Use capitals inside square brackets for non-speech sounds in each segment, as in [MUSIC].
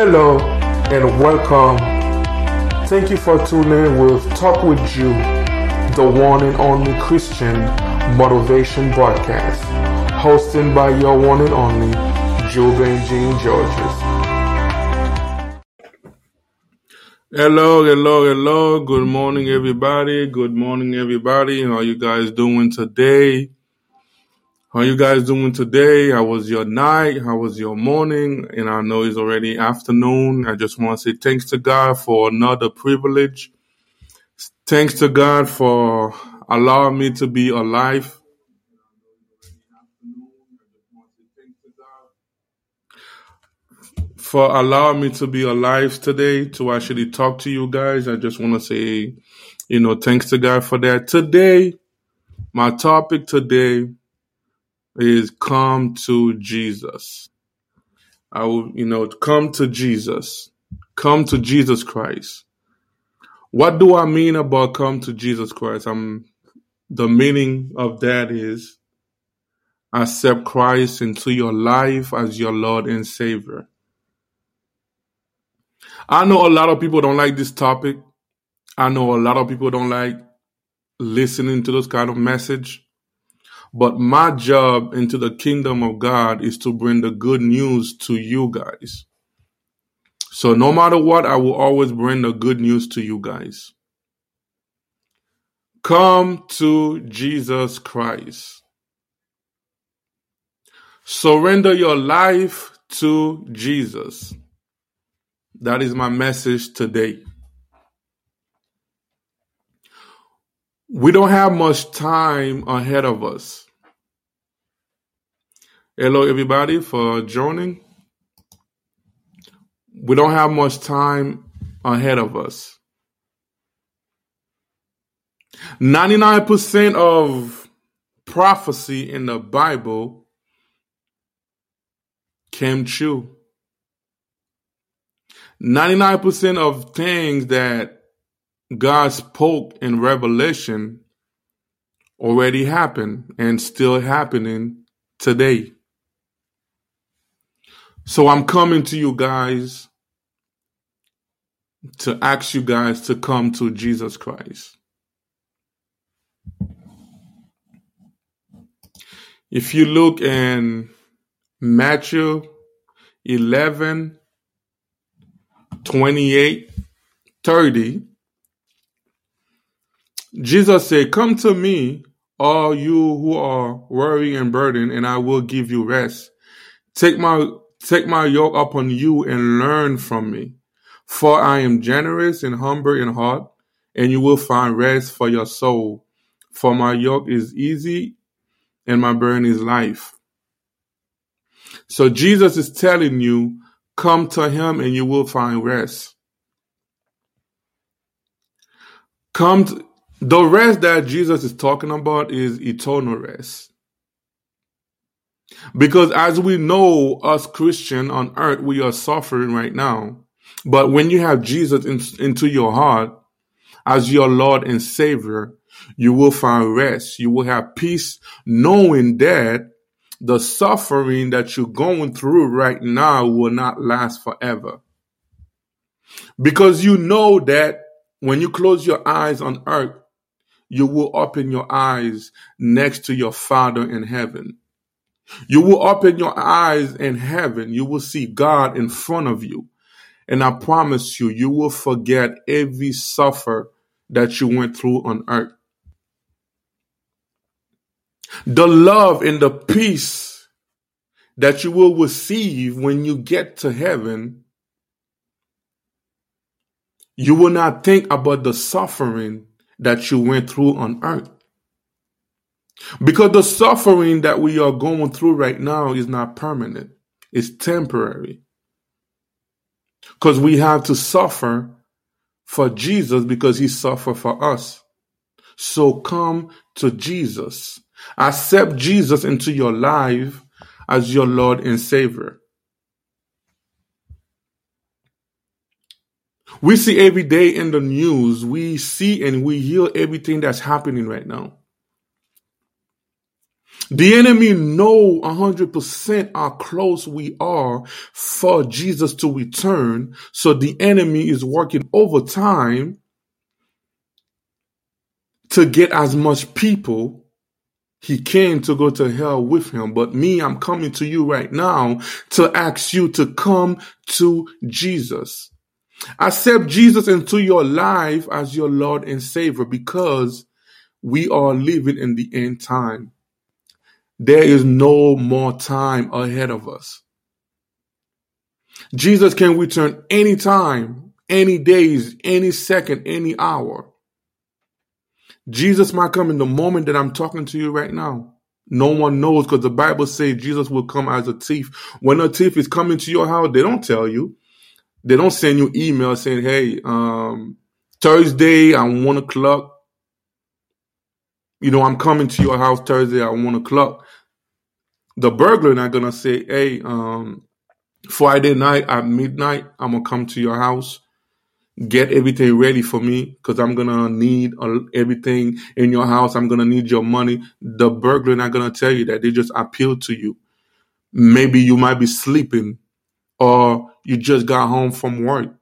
Hello and welcome. Thank you for tuning in with Talk with You, the one and only Christian motivation broadcast, hosted by your one and only Joe Benjamin Georges. Hello, hello, hello. Good morning, everybody. Good morning, everybody. How you guys doing today? How you guys doing today? How was your night? How was your morning? And I know it's already afternoon. I just want to say thanks to God for another privilege. Thanks to God for allowing me to be alive. For allowing me to be alive today to actually talk to you guys. I just want to say, you know, thanks to God for that. Today, my topic today is come to Jesus. I will, you know, come to Jesus. Come to Jesus Christ. What do I mean about come to Jesus Christ? I'm the meaning of that is accept Christ into your life as your Lord and Savior. I know a lot of people don't like this topic. I know a lot of people don't like listening to this kind of message. But my job into the kingdom of God is to bring the good news to you guys. So no matter what, I will always bring the good news to you guys. Come to Jesus Christ. Surrender your life to Jesus. That is my message today. We don't have much time ahead of us. Hello, everybody, for joining. We don't have much time ahead of us. 99% of prophecy in the Bible came true. 99% of things that God spoke in Revelation already happened and still happening today. So I'm coming to you guys to ask you guys to come to Jesus Christ. If you look in Matthew 11, 28, 30, Jesus said, Come to me, all you who are worried and burdened, and I will give you rest. Take my take my yoke upon you and learn from me. For I am generous and humble in heart, and you will find rest for your soul. For my yoke is easy and my burden is life. So Jesus is telling you, come to him and you will find rest. Come to, the rest that Jesus is talking about is eternal rest. Because as we know, us Christian on earth, we are suffering right now. But when you have Jesus in, into your heart as your Lord and Savior, you will find rest. You will have peace knowing that the suffering that you're going through right now will not last forever. Because you know that when you close your eyes on earth, you will open your eyes next to your Father in heaven. You will open your eyes in heaven. You will see God in front of you. And I promise you, you will forget every suffer that you went through on earth. The love and the peace that you will receive when you get to heaven, you will not think about the suffering that you went through on earth. Because the suffering that we are going through right now is not permanent, it's temporary. Because we have to suffer for Jesus because he suffered for us. So come to Jesus. Accept Jesus into your life as your Lord and Savior. We see every day in the news, we see and we hear everything that's happening right now. The enemy know 100% how close we are for Jesus to return. So the enemy is working overtime to get as much people he can to go to hell with him. But me, I'm coming to you right now to ask you to come to Jesus. Accept Jesus into your life as your Lord and Savior because we are living in the end time. There is no more time ahead of us. Jesus can return any time, any days, any second, any hour. Jesus might come in the moment that I'm talking to you right now. No one knows because the Bible says Jesus will come as a thief. When a thief is coming to your house, they don't tell you. They don't send you email saying, hey, um, Thursday at one o'clock, you know, I'm coming to your house Thursday at one o'clock. The burglar not gonna say, "Hey, um, Friday night at midnight, I'm gonna come to your house, get everything ready for me, cause I'm gonna need everything in your house. I'm gonna need your money." The burglar not gonna tell you that. They just appeal to you. Maybe you might be sleeping, or you just got home from work,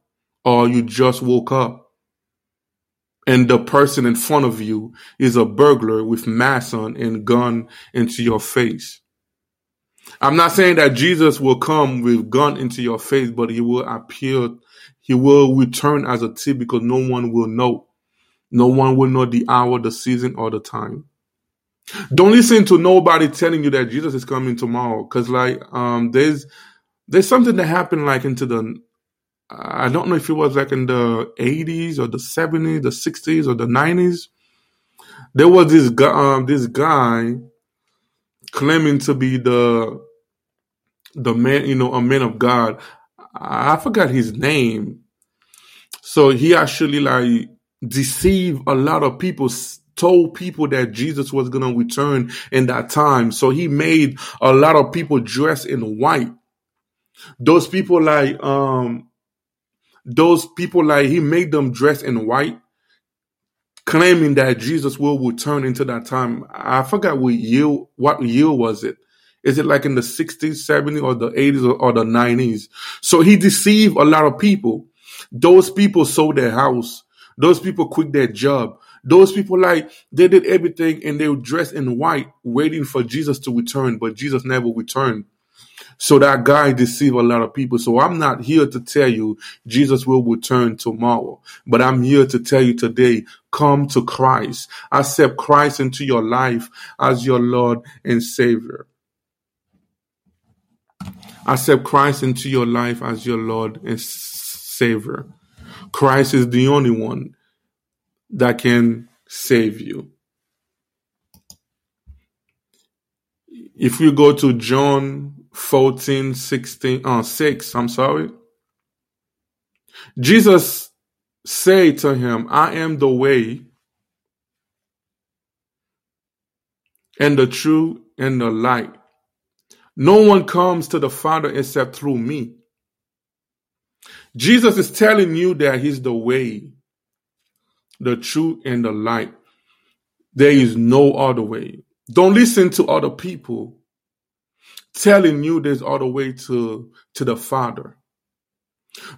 or you just woke up and the person in front of you is a burglar with mask on and gun into your face. I'm not saying that Jesus will come with gun into your face, but he will appear, he will return as a thief because no one will know. No one will know the hour, the season, or the time. Don't listen to nobody telling you that Jesus is coming tomorrow, because like um, there's there's something that happened like into the I don't know if it was like in the 80s or the 70s, the 60s or the 90s. There was this guy, um, this guy claiming to be the the man, you know, a man of God. I forgot his name. So he actually like deceived a lot of people, told people that Jesus was going to return in that time. So he made a lot of people dress in white. Those people like um those people like he made them dress in white claiming that jesus will return into that time. I forgot what year what year was it. Is it like in the 60s 70s or the 80s or, or the 90s so he deceived a lot of people. Those people sold their house. Those people quit their job. Those people like they did everything and they were dressed in white waiting for jesus to return but jesus never returned so that guy deceived a lot of people. So I'm not here to tell you Jesus will return tomorrow, but I'm here to tell you today, come to Christ. Accept Christ into your life as your Lord and Savior. Accept Christ into your life as your Lord and Savior. Christ is the only one that can save you. If you go to John 14, 16, uh, 6, I'm sorry. Jesus said to him, I am the way and the truth and the light. No one comes to the Father except through me. Jesus is telling you that he's the way, the truth, and the light. There is no other way. Don't listen to other people telling you there's other way to, to the Father.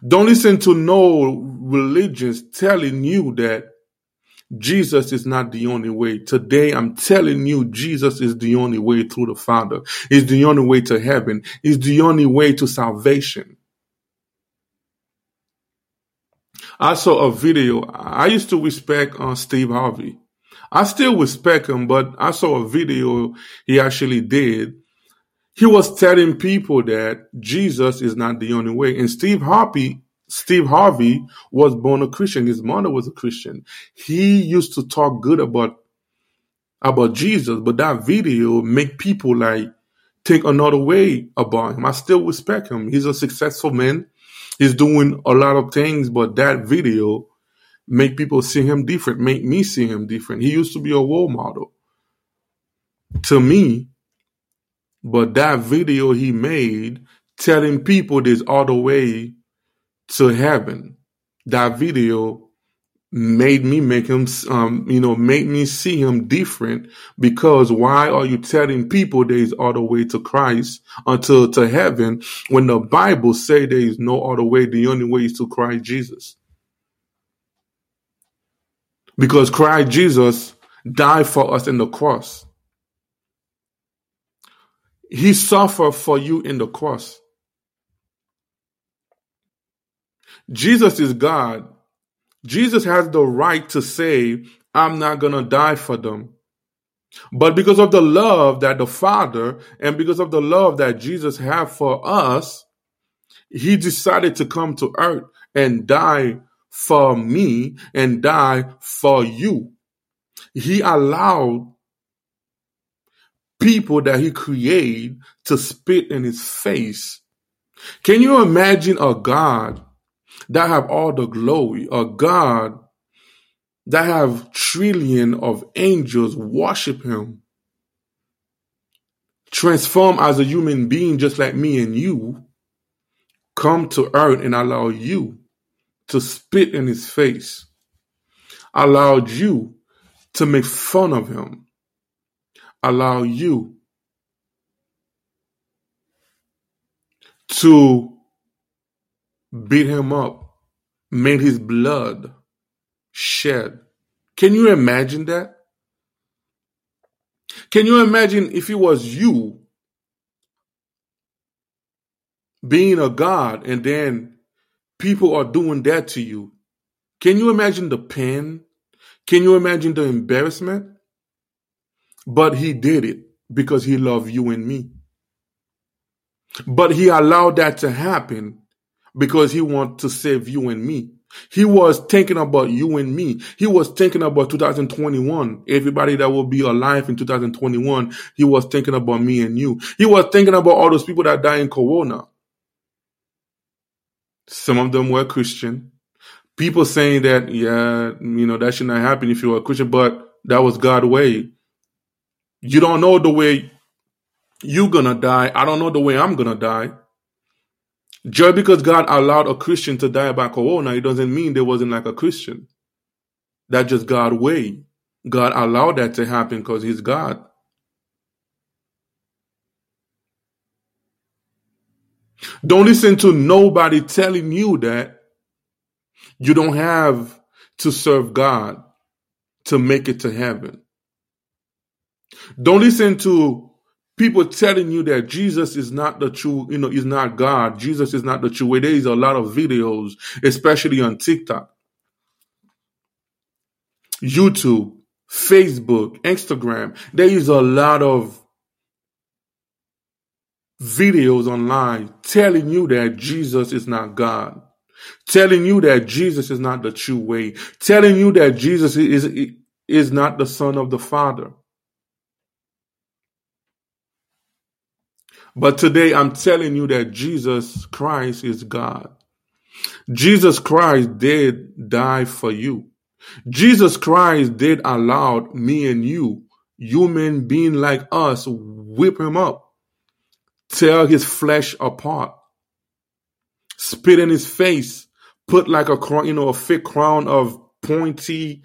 Don't listen to no religions telling you that Jesus is not the only way. Today, I'm telling you, Jesus is the only way through the Father. Is the only way to heaven. Is the only way to salvation. I saw a video. I used to respect uh, Steve Harvey. I still respect him, but I saw a video he actually did. He was telling people that Jesus is not the only way. And Steve Harvey, Steve Harvey was born a Christian. His mother was a Christian. He used to talk good about about Jesus, but that video make people like think another way about him. I still respect him. He's a successful man. He's doing a lot of things, but that video make people see him different, make me see him different. He used to be a role model to me, but that video he made telling people there's other way to heaven, that video made me make him, um, you know, make me see him different because why are you telling people there is other way to Christ until to heaven when the Bible say there is no other way? The only way is to Christ Jesus. Because Christ Jesus died for us in the cross. He suffered for you in the cross. Jesus is God. Jesus has the right to say, I'm not going to die for them. But because of the love that the Father and because of the love that Jesus had for us, he decided to come to earth and die for me and die for you. He allowed people that he created to spit in his face. Can you imagine a God that have all the glory, a God that have trillion of angels worship him, transform as a human being just like me and you, come to earth and allow you to spit in his face, allowed you to make fun of him, allow you to beat him up, made his blood shed. Can you imagine that? Can you imagine if it was you being a God and then people are doing that to you? Can you imagine the pain? Can you imagine the embarrassment? But he did it because he loved you and me. But he allowed that to happen because he wanted to save you and me. He was thinking about you and me. He was thinking about 2021. Everybody that will be alive in 2021. He was thinking about me and you. He was thinking about all those people that died in Corona. Some of them were Christian. People saying that, yeah, you know, that should not happen if you were a Christian, but that was God's way. You don't know the way you're gonna die. I don't know the way I'm gonna die. Just because God allowed a Christian to die by corona, it doesn't mean there wasn't like a Christian. That's just God's way. God allowed that to happen because He's God. Don't listen to nobody telling you that you don't have to serve God to make it to heaven. Don't listen to people telling you that Jesus is not the true, you know, is not God. Jesus is not the true way. There is a lot of videos, especially on TikTok, YouTube, Facebook, Instagram. There is a lot of videos online telling you that Jesus is not God, telling you that Jesus is not the true way, telling you that Jesus is, is not the son of the Father. But today I'm telling you that Jesus Christ is God. Jesus Christ did die for you. Jesus Christ did allow me and you, human being like us, whip him up, tear his flesh apart, spit in his face, put like a crown, you know, a fake crown of pointy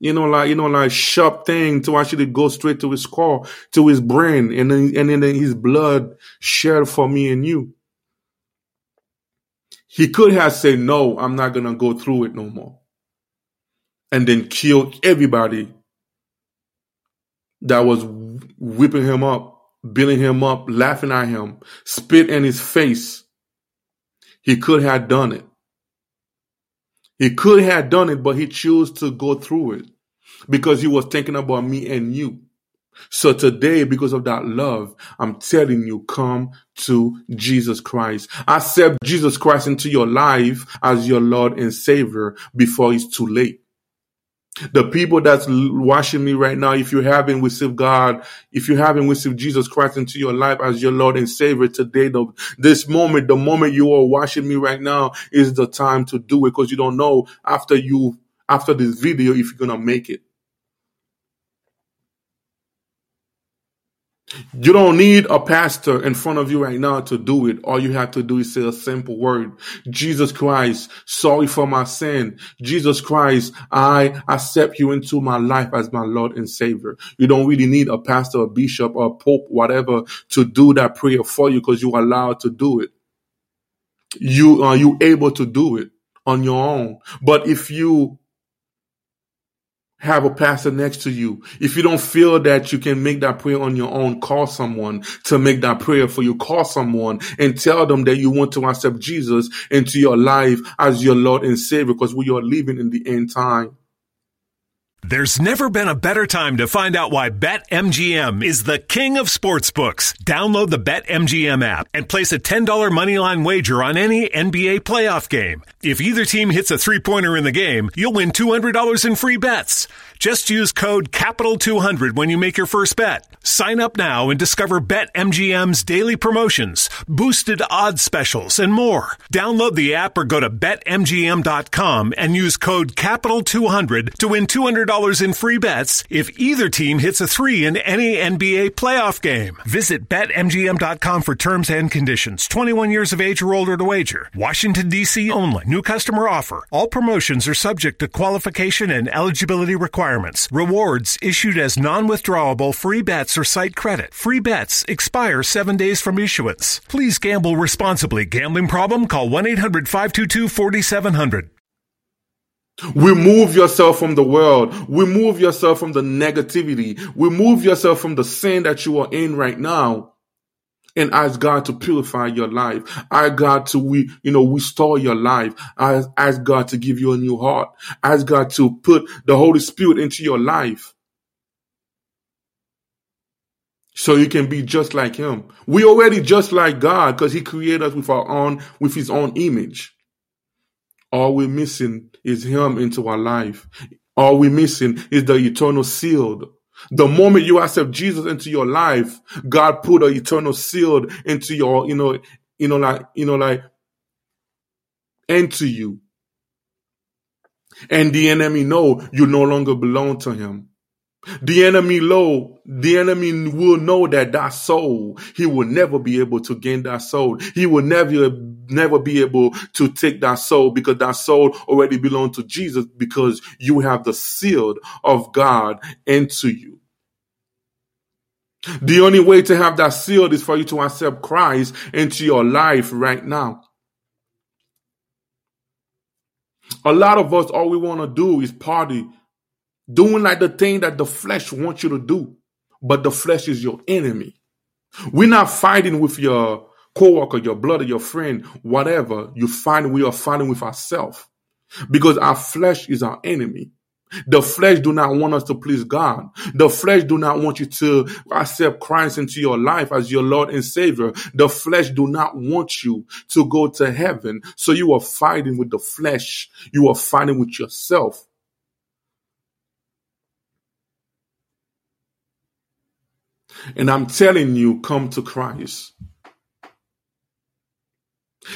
you know, like you know, like sharp thing to actually go straight to his core, to his brain, and then and then his blood shed for me and you. He could have said, "No, I'm not gonna go through it no more." and then killed everybody that was whipping him up, beating him up, laughing at him, spit in his face. He could have done it. He could have done it, but he chose to go through it because he was thinking about me and you. So today, because of that love, I'm telling you, come to Jesus Christ. Accept Jesus Christ into your life as your Lord and Savior before it's too late. The people that's watching me right now, if you haven't received God, if you haven't received Jesus Christ into your life as your Lord and Savior today, the, this moment, the moment you are watching me right now is the time to do it because you don't know after you, after this video, if you're going to make it. You don't need a pastor in front of you right now to do it. All you have to do is say a simple word. Jesus Christ, sorry for my sin. Jesus Christ, I accept you into my life as my Lord and Savior. You don't really need a pastor, a bishop, or a pope, whatever, to do that prayer for you because you're allowed to do it. You are you able to do it on your own. But if you have a pastor next to you. If you don't feel that you can make that prayer on your own, call someone to make that prayer for you. Call someone and tell them that you want to accept Jesus into your life as your Lord and Savior because we are living in the end time. There's never been a better time to find out why BetMGM is the king of sportsbooks. Download the BetMGM app and place a $10 moneyline wager on any NBA playoff game. If either team hits a three pointer in the game, you'll win $200 in free bets. Just use code CAPITAL200 when you make your first bet. Sign up now and discover BetMGM's daily promotions, boosted odds specials, and more. Download the app or go to BetMGM.com and use code CAPITAL200 to win $200 in free bets if either team hits a three in any NBA playoff game. Visit BetMGM.com for terms and conditions. 21 years of age or older to wager. Washington, D.C. only. New customer offer. All promotions are subject to qualification and eligibility requirements requirements. Rewards issued as non withdrawable free bets or site credit. Free bets expire seven days from issuance. Please gamble responsibly. Gambling problem? Call 1 800 522 4700. Remove yourself from the world. Remove yourself from the negativity. Remove yourself from the sin that you are in right now and ask God to purify your life. Ask God to we, you know, restore your life. Ask, ask God to give you a new heart. Ask God to put the Holy Spirit into your life. So you can be just like him. We already just like God because he created us with our own, with his own image. All we're missing is him into our life. All we're missing is the eternal seal the moment you accept Jesus into your life, God put an eternal seal into your, you know, you know, like, you know, like, into you. And the enemy know you no longer belong to him. The enemy know, the enemy will know that that soul, he will never be able to gain that soul. He will never, never be able to take that soul because that soul already belongs to Jesus because you have the seal of God into you. The only way to have that seal is for you to accept Christ into your life right now. A lot of us, all we want to do is party, doing like the thing that the flesh wants you to do, but the flesh is your enemy. We're not fighting with your coworker, your brother, your friend, whatever. You find we are fighting with ourselves because our flesh is our enemy. The flesh do not want us to please God. The flesh do not want you to accept Christ into your life as your Lord and Savior. The flesh do not want you to go to heaven. So you are fighting with the flesh. You are fighting with yourself. And I'm telling you, come to Christ.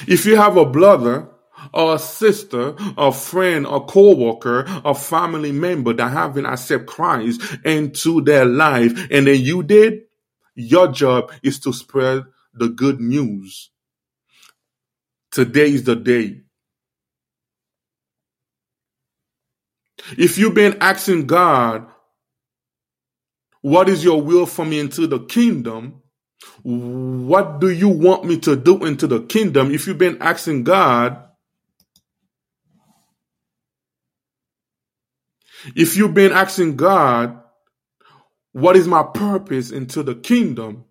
If you have a brother or a sister, a friend, a co-worker, a family member that haven't accepted Christ into their life and then you did, your job is to spread the good news. Today is the day. If you've been asking God, what is your will for me into the kingdom? What do you want me to do into the kingdom? If you've been asking God, If you've been asking God, what is my purpose into the kingdom?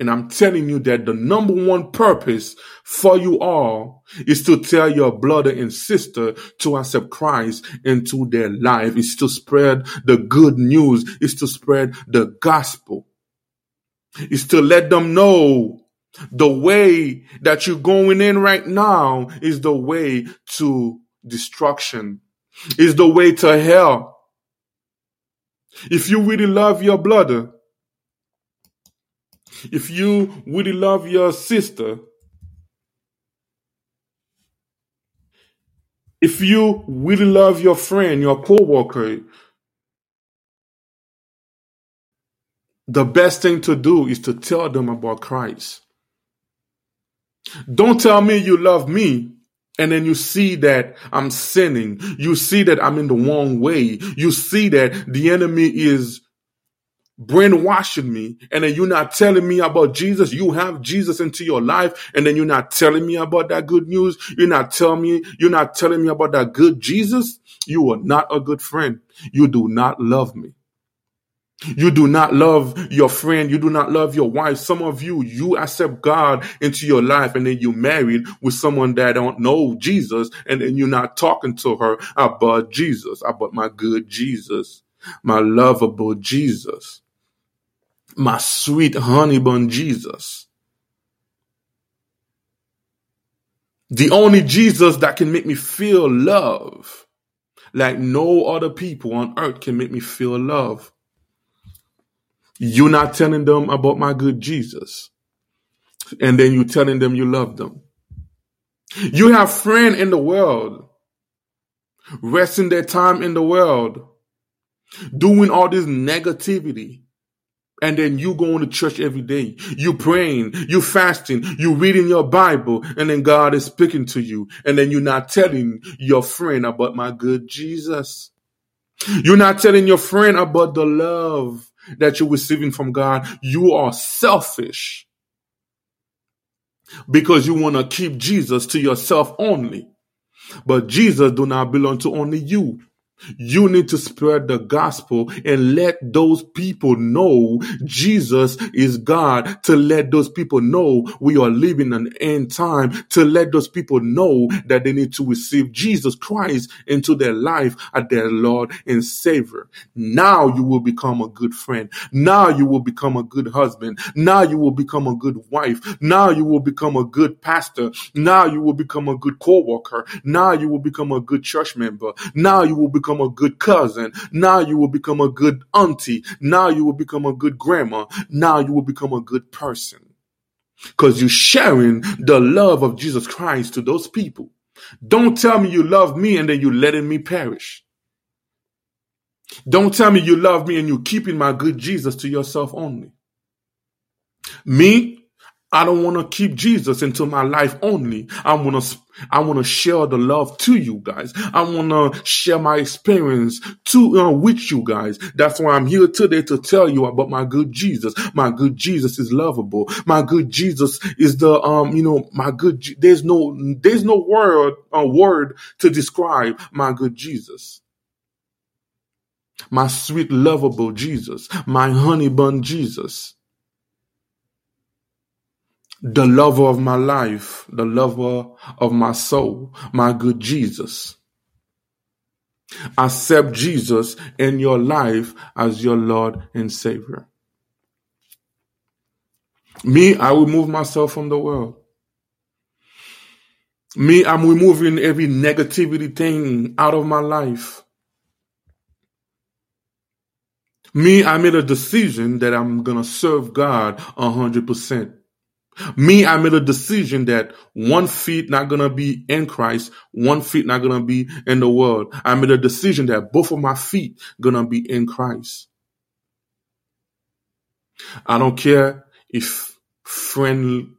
And I'm telling you that the number one purpose for you all is to tell your brother and sister to accept Christ into their life. Is to spread the good news. Is to spread the gospel. Is to let them know the way that you're going in right now is the way to destruction. Is the way to hell. If you really love your brother, if you really love your sister, if you really love your friend, your coworker, the best thing to do is to tell them about Christ. Don't tell me you love me and then you see that I'm sinning. You see that I'm in the wrong way. You see that the enemy is brainwashing me and then you're not telling me about Jesus. You have Jesus into your life and then you're not telling me about that good news. You're not telling me, you're not telling me about that good Jesus. You are not a good friend. You do not love me. You do not love your friend. You do not love your wife. Some of you, you accept God into your life and then you married with someone that don't know Jesus and then you're not talking to her about Jesus, about my good Jesus, my lovable Jesus my sweet honey bun Jesus. The only Jesus that can make me feel love like no other people on earth can make me feel love. You're not telling them about my good Jesus. And then you're telling them you love them. You have friends in the world, resting their time in the world, doing all this negativity and then you going to church every day. You praying, you fasting, you reading your Bible, and then God is speaking to you. And then you're not telling your friend about my good Jesus. You're not telling your friend about the love that you're receiving from God. You are selfish because you want to keep Jesus to yourself only. But Jesus do not belong to only you. You need to spread the gospel and let those people know Jesus is God, to let those people know we are living an end time, to let those people know that they need to receive Jesus Christ into their life as their Lord and Savior. Now you will become a good friend. Now you will become a good husband. Now you will become a good wife. Now you will become a good pastor. Now you will become a good co-worker. Now you will become a good church member. Now you will become become a good cousin. Now you will become a good auntie. Now you will become a good grandma. Now you will become a good person. Cause you're sharing the love of Jesus Christ to those people. Don't tell me you love me and then you're letting me perish. Don't tell me you love me and you're keeping my good Jesus to yourself only. Me, I don't want to keep Jesus into my life only. I want to, I want to share the love to you guys. I want to share my experience to, uh, with you guys. That's why I'm here today to tell you about my good Jesus. My good Jesus is lovable. My good Jesus is the, um, you know, my good, there's no, there's no word, a uh, word to describe my good Jesus my sweet, lovable Jesus, my honey bun Jesus the lover of my life, the lover of my soul, my good Jesus. Accept Jesus in your life as your Lord and Savior. Me, I remove myself from the world. Me, I'm removing every negativity thing out of my life. Me, I made a decision that I'm going to serve God a hundred percent. Me, I made a decision that one feet not gonna be in Christ, one feet not gonna be in the world. I made a decision that both of my feet gonna be in Christ. I don't care if friend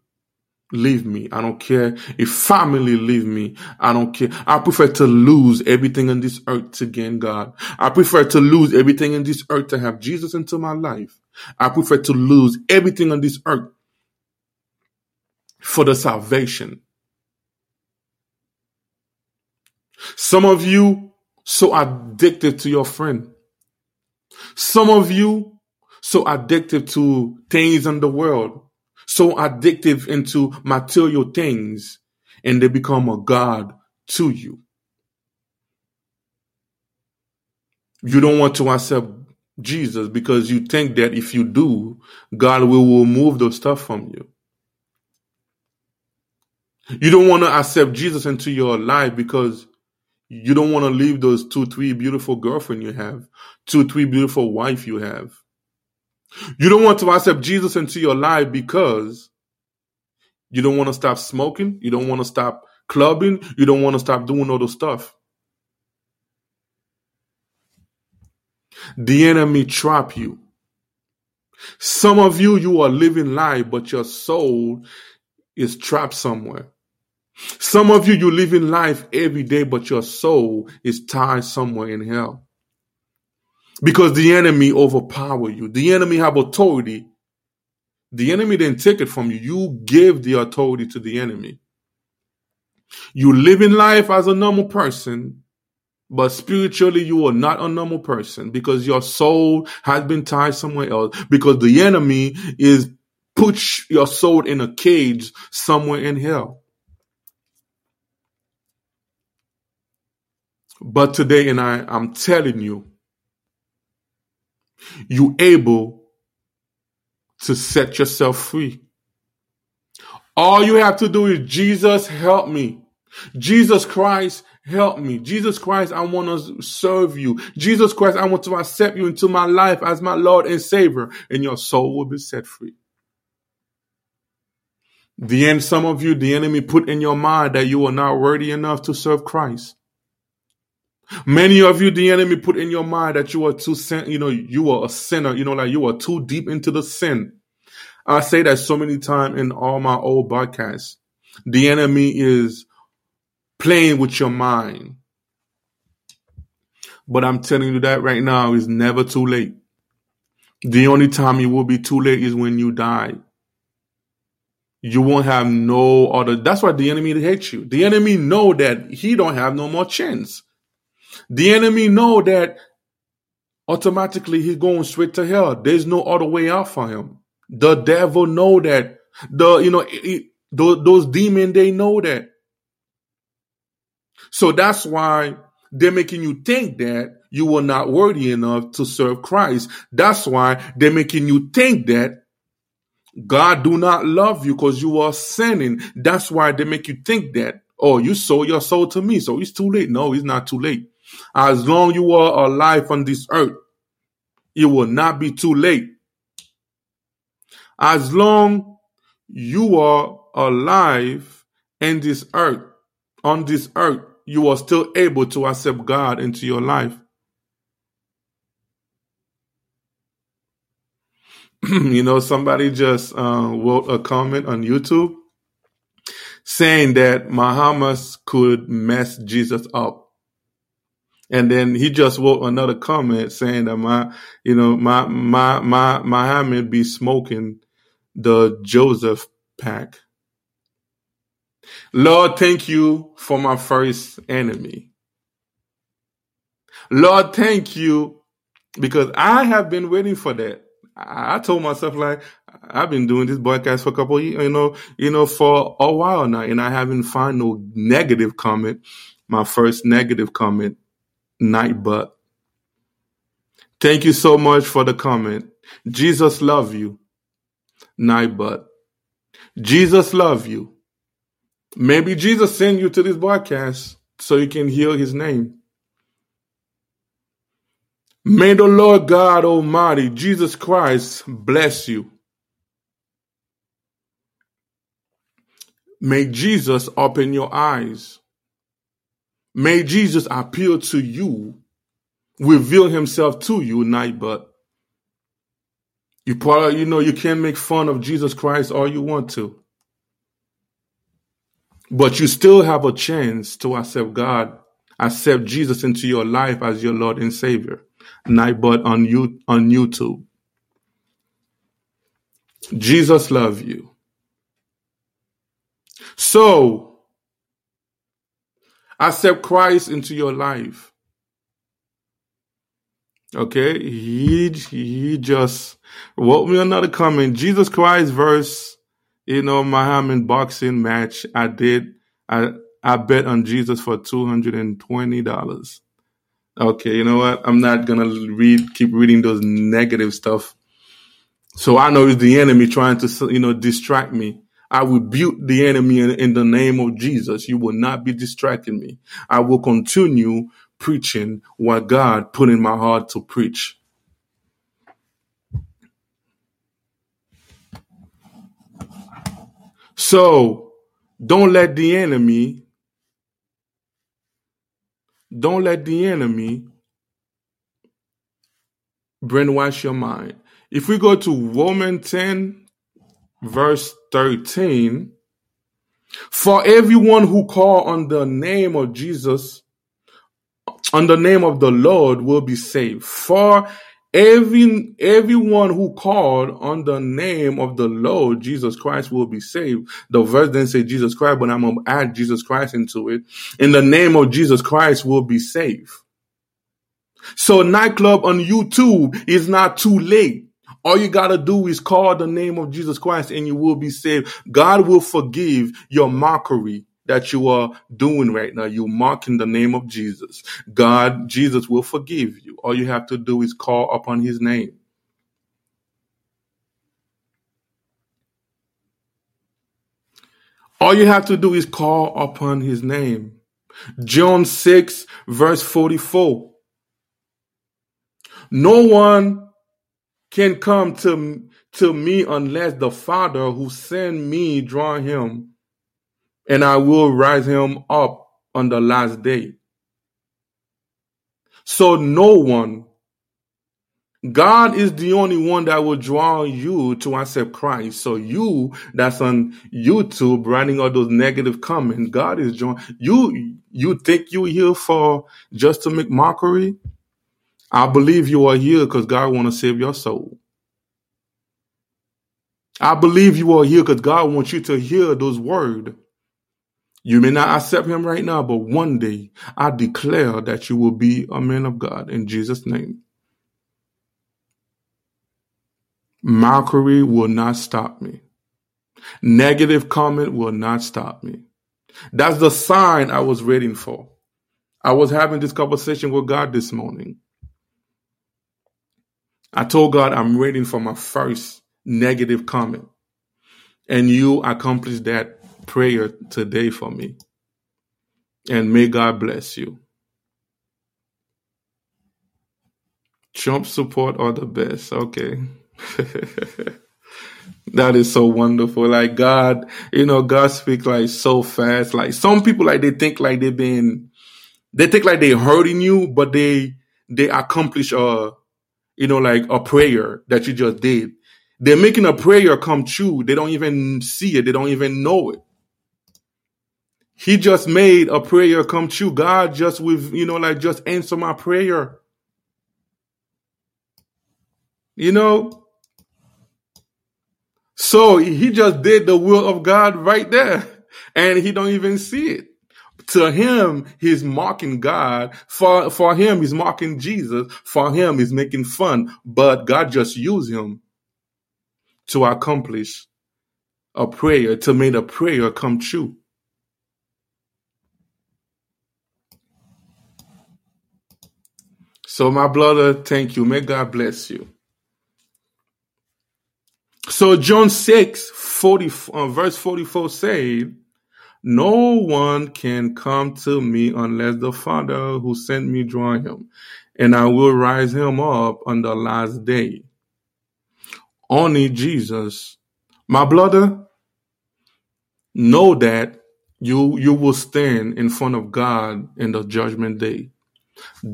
leave me. I don't care if family leave me. I don't care. I prefer to lose everything on this earth to gain God. I prefer to lose everything in this earth to have Jesus into my life. I prefer to lose everything on this earth for the salvation. Some of you so addicted to your friend. Some of you so addicted to things in the world, so addictive into material things, and they become a God to you. You don't want to accept Jesus because you think that if you do, God will remove those stuff from you. You don't want to accept Jesus into your life because you don't want to leave those two, three beautiful girlfriend you have, two, three beautiful wife you have. You don't want to accept Jesus into your life because you don't want to stop smoking. You don't want to stop clubbing. You don't want to stop doing all the stuff. The enemy trap you. Some of you, you are living life, but your soul is trapped somewhere. Some of you, you live in life every day, but your soul is tied somewhere in hell. Because the enemy overpower you. The enemy have authority. The enemy didn't take it from you. You gave the authority to the enemy. You live in life as a normal person, but spiritually you are not a normal person because your soul has been tied somewhere else because the enemy is put your soul in a cage somewhere in hell. But today, and I, I'm telling you, you able to set yourself free. All you have to do is Jesus help me. Jesus Christ help me. Jesus Christ, I want to serve you. Jesus Christ, I want to accept you into my life as my Lord and Savior, and your soul will be set free. The end, some of you, the enemy put in your mind that you are not worthy enough to serve Christ. Many of you, the enemy put in your mind that you are too sin, you know, you are a sinner, you know, like you are too deep into the sin. I say that so many times in all my old podcasts. The enemy is playing with your mind. But I'm telling you that right now is never too late. The only time you will be too late is when you die. You won't have no other. That's why the enemy hates you. The enemy know that he don't have no more chance. The enemy know that automatically he's going straight to hell. There's no other way out for him. The devil know that. The you know it, those, those demons they know that. So that's why they're making you think that you are not worthy enough to serve Christ. That's why they're making you think that God do not love you because you are sinning. That's why they make you think that. Oh, you sold your soul to me, so it's too late. No, it's not too late. As long you are alive on this earth, it will not be too late. As long you are alive in this earth, on this earth, you are still able to accept God into your life. [CLEARS THROAT] you know, somebody just uh, wrote a comment on YouTube saying that Muhammad could mess Jesus up. And then he just wrote another comment saying that my, you know, my, my, my, Muhammad be smoking the Joseph pack. Lord, thank you for my first enemy. Lord, thank you because I have been waiting for that. I told myself like I've been doing this podcast for a couple, years, you know, you know, for a while now, and I haven't found no negative comment. My first negative comment night but thank you so much for the comment. Jesus love you night but jesus love you. Maybe jesus sent you to this broadcast so you can hear his name. May the lord god almighty jesus christ bless you. May jesus open your eyes May Jesus appeal to you, reveal himself to you, night, but you probably, you know, you can make fun of Jesus Christ all you want to. But you still have a chance to accept God, accept Jesus into your life as your Lord and Savior. Night, but on you, on YouTube. Jesus love you. So, Accept Christ into your life. Okay, he he just wrote me another comment. Jesus Christ verse, you know, Muhammad boxing match. I did. I I bet on Jesus for two hundred and twenty dollars. Okay, you know what? I'm not gonna read, keep reading those negative stuff. So I know it's the enemy trying to, you know, distract me. I rebuke the enemy in, the name of Jesus. You will not be distracting me. I will continue preaching what God put in my heart to preach. So don't let the enemy don't let the enemy brainwash your mind. If we go to Romans 10, verse 13, for everyone who call on the name of Jesus, on the name of the Lord will be saved. For every everyone who called on the name of the Lord Jesus Christ will be saved. The verse didn't say Jesus Christ, but I'm gonna add Jesus Christ into it. In the name of Jesus Christ will be saved. So nightclub on YouTube is not too late. All you gotta do is call the name of Jesus Christ and you will be saved. God will forgive your mockery that you are doing right now. You're mocking the name of Jesus. God, Jesus will forgive you. All you have to do is call upon his name. All you have to do is call upon his name. John 6 verse 44. No one can come to, to me unless the Father who sent me draw him and I will rise him up on the last day. So no one, God is the only one that will draw you to accept Christ. So you that's on YouTube writing all those negative comments, God is drawing you. You think you're here for just to make mockery? I believe you are here because God want to save your soul. I believe you are here because God wants you to hear those words you may not accept him right now, but one day I declare that you will be a man of God in Jesus' name. Mockery will not stop me. Negative comment will not stop me. That's the sign I was waiting for. I was having this conversation with God this morning. I told God I'm waiting for my first negative comment. And you accomplished that prayer today for me. And may God bless you. Trump support are the best. Okay. [LAUGHS] that is so wonderful. Like God, you know, God speaks like so fast. Like some people like they think like they've been they think like they're hurting you, but they they accomplish a you know, like a prayer that you just did. They're making a prayer come true. They don't even see it. They don't even know it. He just made a prayer come true. God just with, you know, like just answer my prayer. You know? So he just did the will of God right there. And he don't even see it. To him, he's mocking God. For, for him, he's mocking Jesus. For him, he's making fun. But God just used him to accomplish a prayer, to make a prayer come true. So, my brother, thank you. May God bless you. So, John 6, 40, uh, verse 44 said, No one can come to me unless the Father who sent me draw him, and I will rise him up on the last day. Only Jesus. My brother, know that you you will stand in front of God in the judgment day.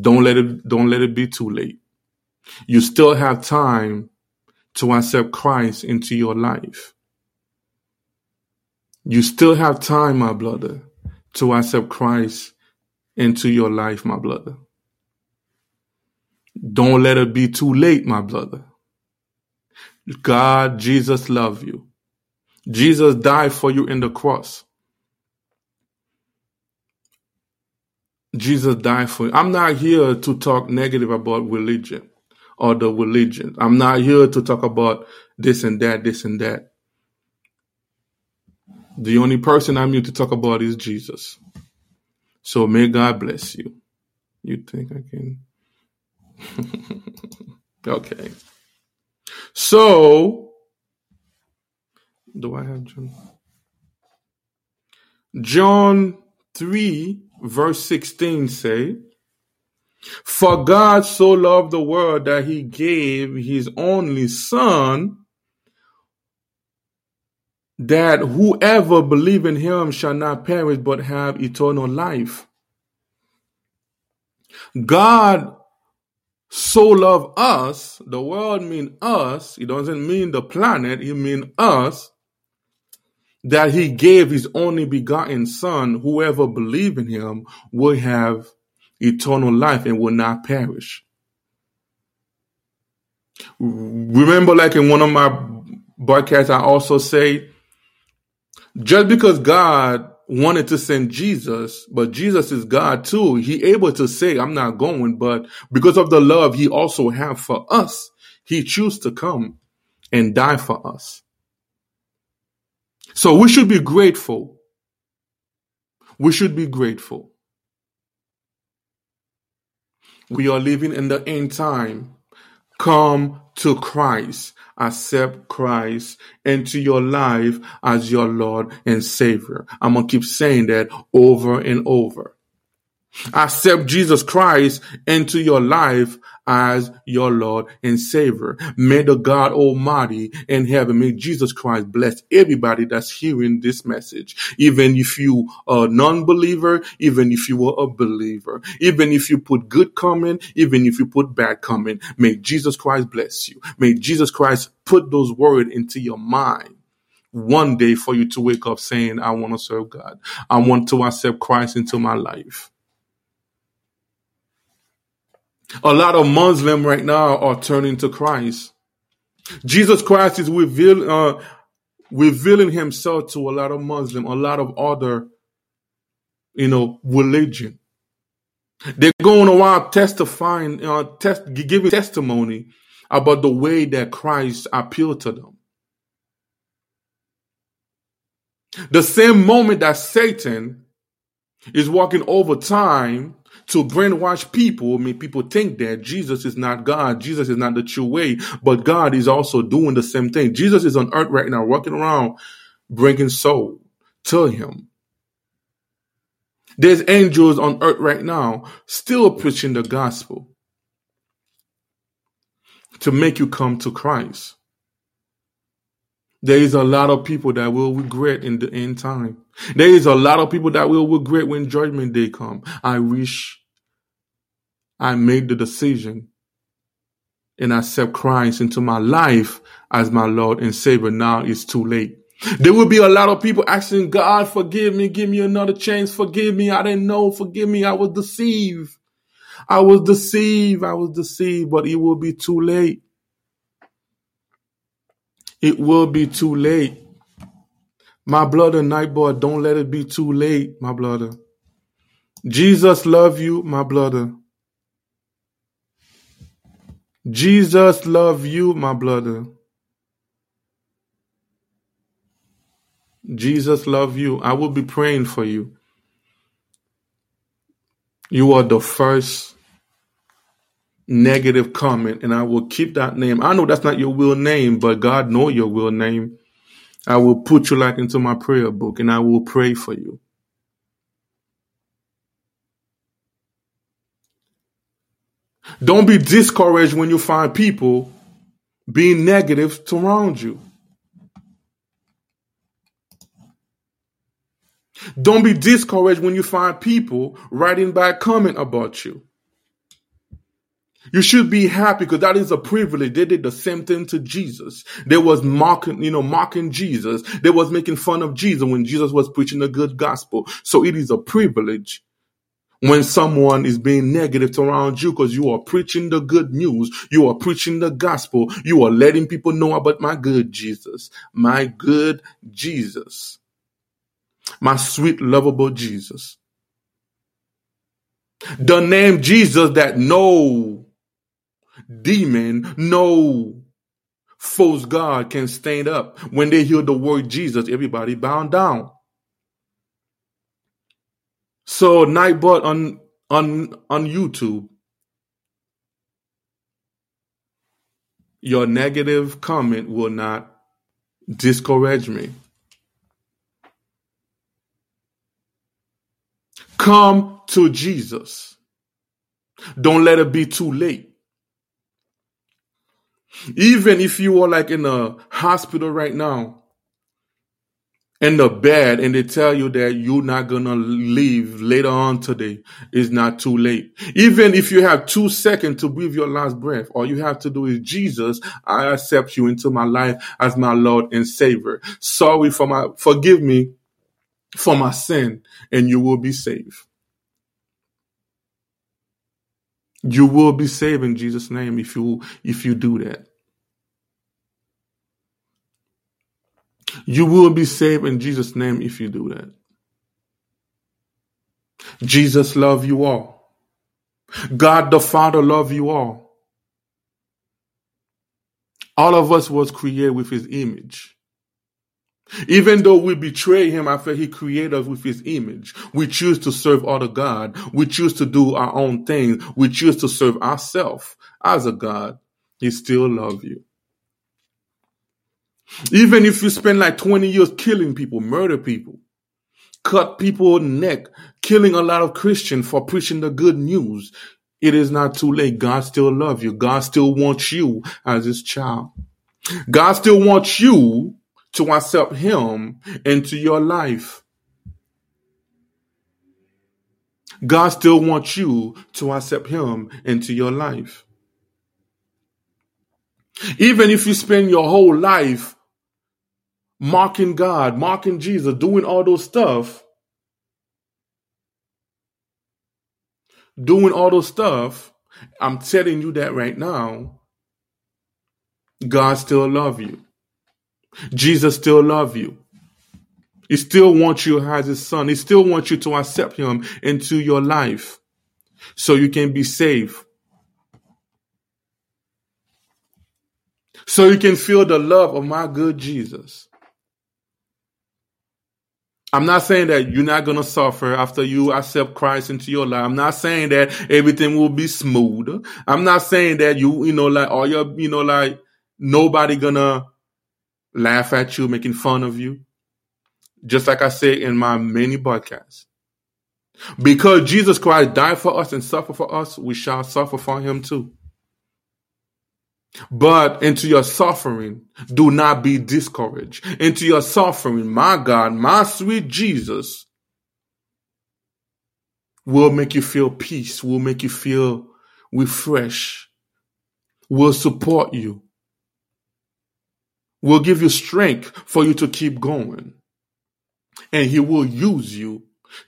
Don't let it don't let it be too late. You still have time to accept Christ into your life. You still have time, my brother, to accept Christ into your life, my brother. Don't let it be too late, my brother. God, Jesus love you. Jesus died for you in the cross. Jesus died for you. I'm not here to talk negative about religion or the religion. I'm not here to talk about this and that, this and that. The only person I'm here to talk about is Jesus. So may God bless you. You think I can? [LAUGHS] okay. So, do I have John? John 3, verse 16 say, For God so loved the world that he gave his only son, that whoever believe in him shall not perish but have eternal life. God so loved us, the world mean us, it doesn't mean the planet, it mean us, that he gave his only begotten son, whoever believe in him will have eternal life and will not perish. Remember, like in one of my broadcasts, I also say, just because God wanted to send Jesus, but Jesus is God too. He able to say, I'm not going, but because of the love he also have for us, he choose to come and die for us. So we should be grateful. We should be grateful. We are living in the end time. Come to Christ accept Christ into your life as your Lord and Savior. I'm going to keep saying that over and over. Accept Jesus Christ into your life as your Lord and Savior. May the God Almighty in heaven, may Jesus Christ bless everybody that's hearing this message. Even if you are a non-believer, even if you are a believer, even if you put good comment, even if you put bad comment, may Jesus Christ bless you. May Jesus Christ put those words into your mind one day for you to wake up saying, I want to serve God. I want to accept Christ into my life. A lot of Muslims right now are turning to Christ. Jesus Christ is reveal, uh, revealing himself to a lot of Muslim, a lot of other, you know, religion. They're going around testifying, uh, test, giving testimony about the way that Christ appealed to them. The same moment that Satan is walking over time to brainwash people, I mean, people think that Jesus is not God. Jesus is not the true way, but God is also doing the same thing. Jesus is on earth right now, walking around, bringing soul to him. There's angels on earth right now still preaching the gospel to make you come to Christ. There is a lot of people that will regret in the end time. There is a lot of people that will regret when judgment day come. I wish I made the decision and accept Christ into my life as my Lord and Savior. Now it's too late. There will be a lot of people asking God, forgive me, give me another chance, forgive me. I didn't know, forgive me. I was deceived. I was deceived. I was deceived, but it will be too late. It will be too late. My brother, Nightbot, don't let it be too late, my brother. Jesus love you, my brother. Jesus love you, my brother. Jesus love you. I will be praying for you. You are the first negative comment and I will keep that name. I know that's not your real name, but God know your real name. I will put you like into my prayer book and I will pray for you. Don't be discouraged when you find people being negative around you. Don't be discouraged when you find people writing bad comment about you. You should be happy because that is a privilege. They did the same thing to Jesus. They was mocking, you know, mocking Jesus. They was making fun of Jesus when Jesus was preaching the good gospel. So it is a privilege when someone is being negative around you because you are preaching the good news, you are preaching the gospel, you are letting people know about my good Jesus, my good Jesus, my sweet, lovable Jesus. The name Jesus that no demon, no false God can stand up. When they hear the word Jesus, everybody bow down. So Nightbot on on on YouTube, your negative comment will not discourage me. Come to Jesus. Don't let it be too late. Even if you are like in a hospital right now, in the bed and they tell you that you're not gonna leave later on today, it's not too late. Even if you have two seconds to breathe your last breath, all you have to do is Jesus, I accept you into my life as my Lord and Savior. Sorry for my, forgive me for my sin and you will be saved. You will be saved in Jesus' name if you, if you do that. You will be saved in Jesus' name if you do that. Jesus love you all. God the Father love you all. All of us was created with his image. Even though we betray him after he created us with his image, we choose to serve other God. We choose to do our own thing. We choose to serve ourselves as a God. He still love you. Even if you spend like 20 years killing people, murder people, cut people neck, killing a lot of Christians for preaching the good news, it is not too late. God still loves you. God still wants you as his child. God still wants you to accept him into your life. God still wants you to accept him into your life. Even if you spend your whole life mocking God, mocking Jesus, doing all those stuff, doing all those stuff, I'm telling you that right now, God still love you. Jesus still love you. He still wants you as his son. He still wants you to accept him into your life so you can be saved. So you can feel the love of my good Jesus. I'm not saying that you're not going to suffer after you accept Christ into your life. I'm not saying that everything will be smooth. I'm not saying that you, you know, like all your, you know, like nobody gonna laugh at you, making fun of you. Just like I say in my many podcasts. Because Jesus Christ died for us and suffered for us, we shall suffer for him too. But into your suffering, do not be discouraged. Into your suffering, my God, my sweet Jesus will make you feel peace, will make you feel refreshed, will support you, will give you strength for you to keep going. And he will use you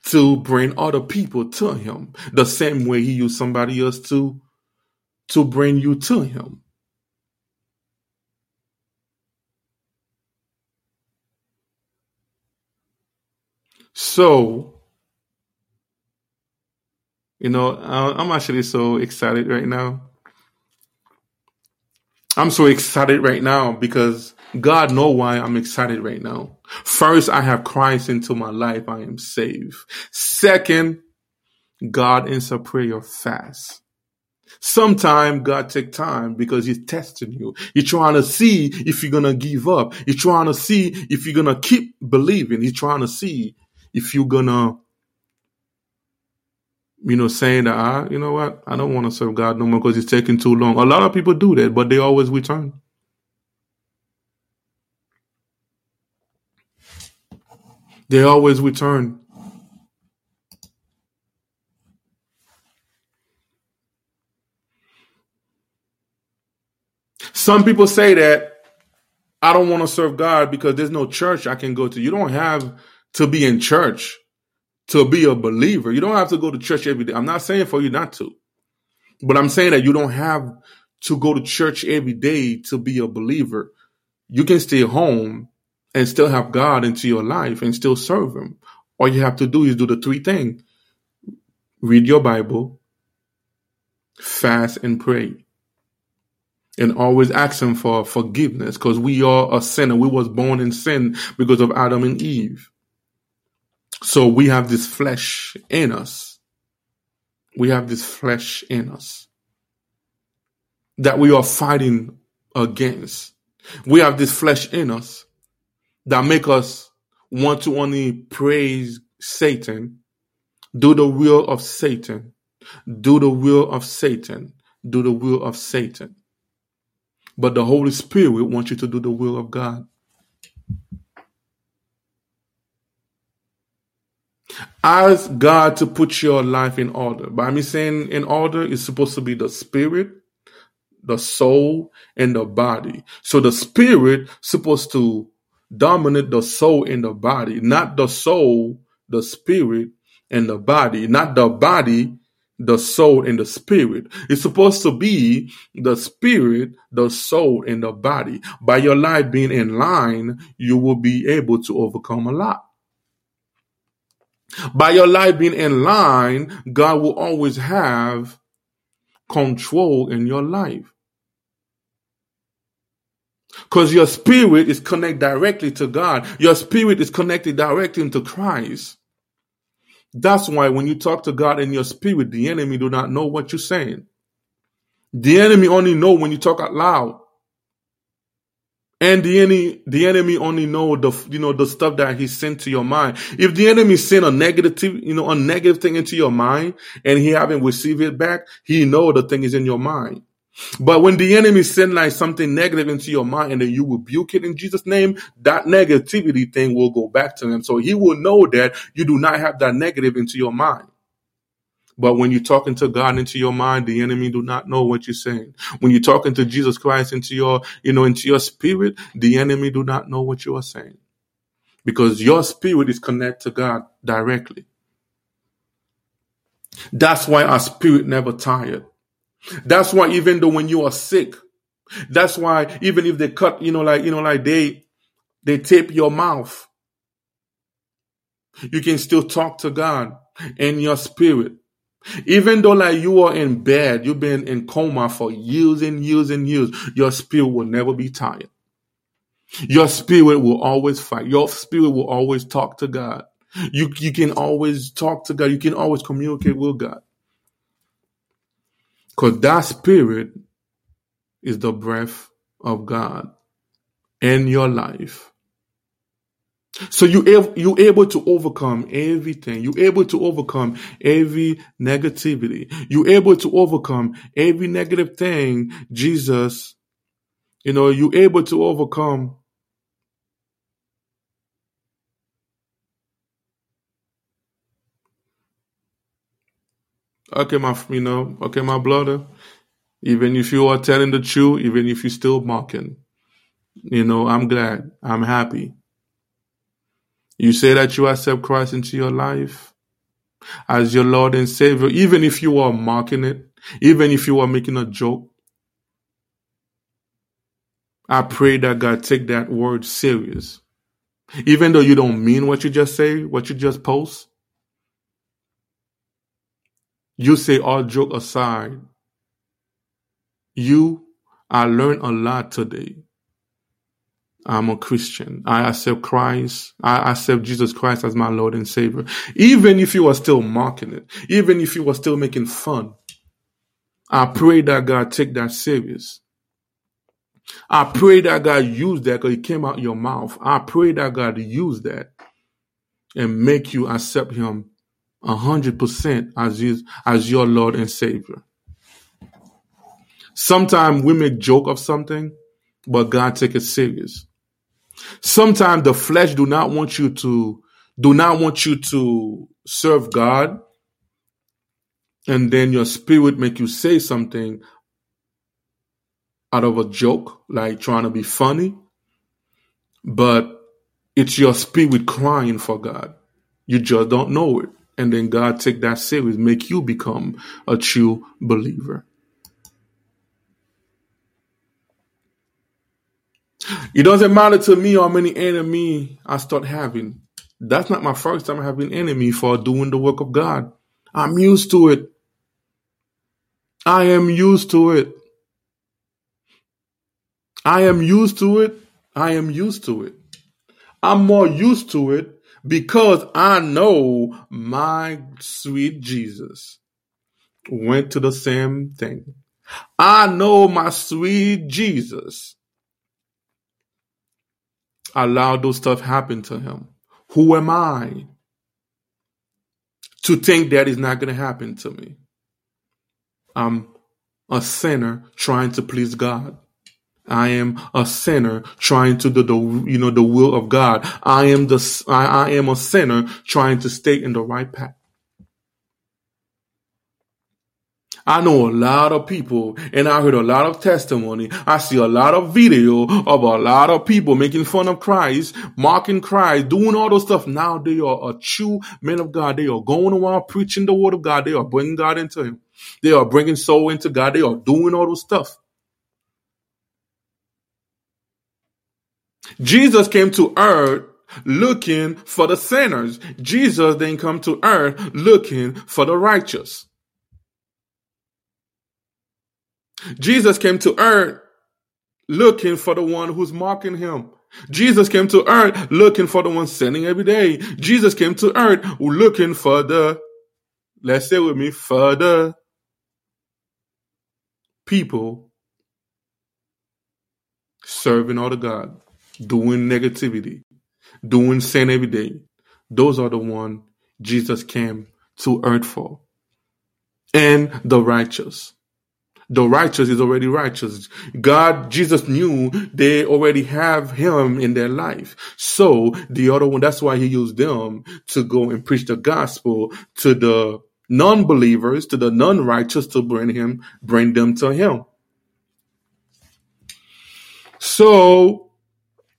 to bring other people to him the same way he used somebody else to to bring you to him. So, you know, I'm actually so excited right now. I'm so excited right now because God know why I'm excited right now. First, I have Christ into my life. I am saved. Second, God answer prayer fast. Sometime God take time because he's testing you. He's trying to see if you're going to give up. He's trying to see if you're going to keep believing. He's trying to see if you're gonna you know, saying that, ah, you know what, I don't want to serve God no more because it's taking too long. A lot of people do that, but they always return. They always return. Some people say that I don't want to serve God because there's no church I can go to. You don't have to be in church, to be a believer. You don't have to go to church every day. I'm not saying for you not to, but I'm saying that you don't have to go to church every day to be a believer. You can stay home and still have God into your life and still serve Him. All you have to do is do the three things read your Bible, fast and pray. And always ask him for forgiveness because we are a sinner. We was born in sin because of Adam and Eve. So we have this flesh in us. We have this flesh in us that we are fighting against. We have this flesh in us that make us want to only praise Satan, do the will of Satan, do the will of Satan, do the will of Satan. But the Holy Spirit wants you to do the will of God. Ask God to put your life in order. By me saying in order, it's supposed to be the spirit, the soul, and the body. So the spirit supposed to dominate the soul and the body, not the soul, the spirit, and the body, not the body, the soul, and the spirit. It's supposed to be the spirit, the soul, and the body. By your life being in line, you will be able to overcome a lot. By your life being in line, God will always have control in your life. Because your spirit is connected directly to God. Your spirit is connected directly to Christ. That's why when you talk to God in your spirit, the enemy do not know what you're saying. The enemy only know when you talk out loud. And the enemy, the enemy only know the, you know, the stuff that he sent to your mind. If the enemy sent a negative, you know, a negative thing into your mind and he haven't received it back, he know the thing is in your mind. But when the enemy send like something negative into your mind and then you rebuke it in Jesus' name, that negativity thing will go back to him. So he will know that you do not have that negative into your mind. But when you're talking to God into your mind, the enemy do not know what you're saying. When you're talking to Jesus Christ into your, you know, into your spirit, the enemy do not know what you are saying. Because your spirit is connected to God directly. That's why our spirit never tired. That's why even though when you are sick, that's why even if they cut, you know, like, you know, like they, they tape your mouth, you can still talk to God in your spirit. Even though like you are in bed, you've been in coma for years and years and years, your spirit will never be tired. Your spirit will always fight. Your spirit will always talk to God. You, you can always talk to God. You can always communicate with God. Because that spirit is the breath of God in your life. So you you able to overcome everything. You able to overcome every negativity. You able to overcome every negative thing. Jesus, you know, you able to overcome Okay, my you know, okay, my brother. Even if you are telling the truth, even if you're still mocking, you know, I'm glad. I'm happy. You say that you accept Christ into your life as your Lord and Savior, even if you are mocking it, even if you are making a joke. I pray that God take that word serious. Even though you don't mean what you just say, what you just post, you say all joke aside, you, I learned a lot today. I'm a Christian. I accept Christ. I accept Jesus Christ as my Lord and Savior. Even if you are still mocking it, even if you are still making fun, I pray that God take that serious. I pray that God use that because it came out your mouth. I pray that God use that and make you accept Him a hundred percent as his, as your Lord and Savior. Sometimes we make joke of something, but God take it serious. Sometimes the flesh do not want you to do not want you to serve God, and then your spirit make you say something out of a joke, like trying to be funny, but it's your spirit crying for God. You just don't know it and then God take that serious, make you become a true believer. It doesn't matter to me how many enemy I start having. That's not my first time having enemy for doing the work of God. I'm used to it. I am used to it. I am used to it. I am used to it. I'm more used to it because I know my sweet Jesus went to the same thing. I know my sweet Jesus allowed those stuff happen to him. Who am I to think that is not going to happen to me? I'm a sinner trying to please God. I am a sinner trying to do the, you know, the will of God. I am the, I, I am a sinner trying to stay in the right path. I know a lot of people and I heard a lot of testimony. I see a lot of video of a lot of people making fun of Christ, mocking Christ, doing all those stuff. Now they are a true men of God. They are going around preaching the word of God. They are bringing God into him. They are bringing soul into God. They are doing all those stuff. Jesus came to earth looking for the sinners. Jesus didn't come to earth looking for the righteous. Jesus came to earth looking for the one who's mocking him. Jesus came to earth looking for the one sinning every day. Jesus came to earth looking for the, let's say with me, for the people serving all the God doing negativity, doing sin every day. Those are the one Jesus came to earth for. And the righteous. The righteous is already righteous. God, Jesus knew they already have him in their life. So the other one, that's why he used them to go and preach the gospel to the non-believers, to the non-righteous to bring him, bring them to him. So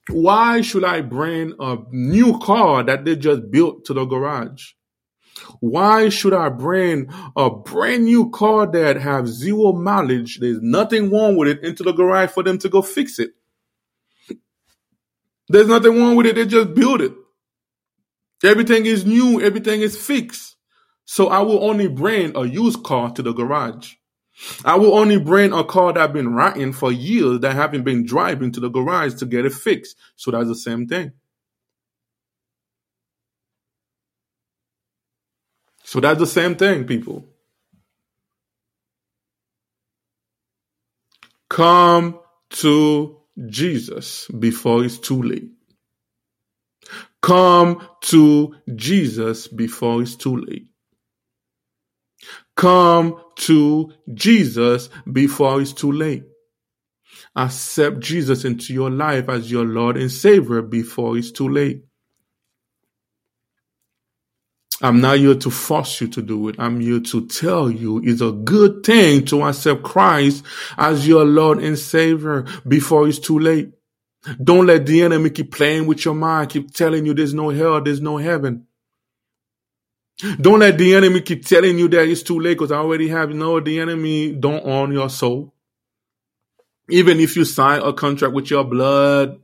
why should I bring a new car that they just built to the garage? Why should I bring a brand new car that have zero mileage? There's nothing wrong with it into the garage for them to go fix it. There's nothing wrong with it. They just build it. Everything is new. Everything is fixed. So I will only bring a used car to the garage. I will only bring a car that I've been riding for years that haven't been driving to the garage to get it fixed. So that's the same thing. So that's the same thing, people. Come to Jesus before it's too late. Come to Jesus before it's too late. Come to Jesus before it's too late. Accept Jesus into your life as your Lord and Savior before it's too late. I'm not here to force you to do it. I'm here to tell you it's a good thing to accept Christ as your Lord and Savior before it's too late. Don't let the enemy keep playing with your mind, keep telling you there's no hell, there's no heaven. Don't let the enemy keep telling you that it's too late because I already have. You know, the enemy don't own your soul. Even if you sign a contract with your blood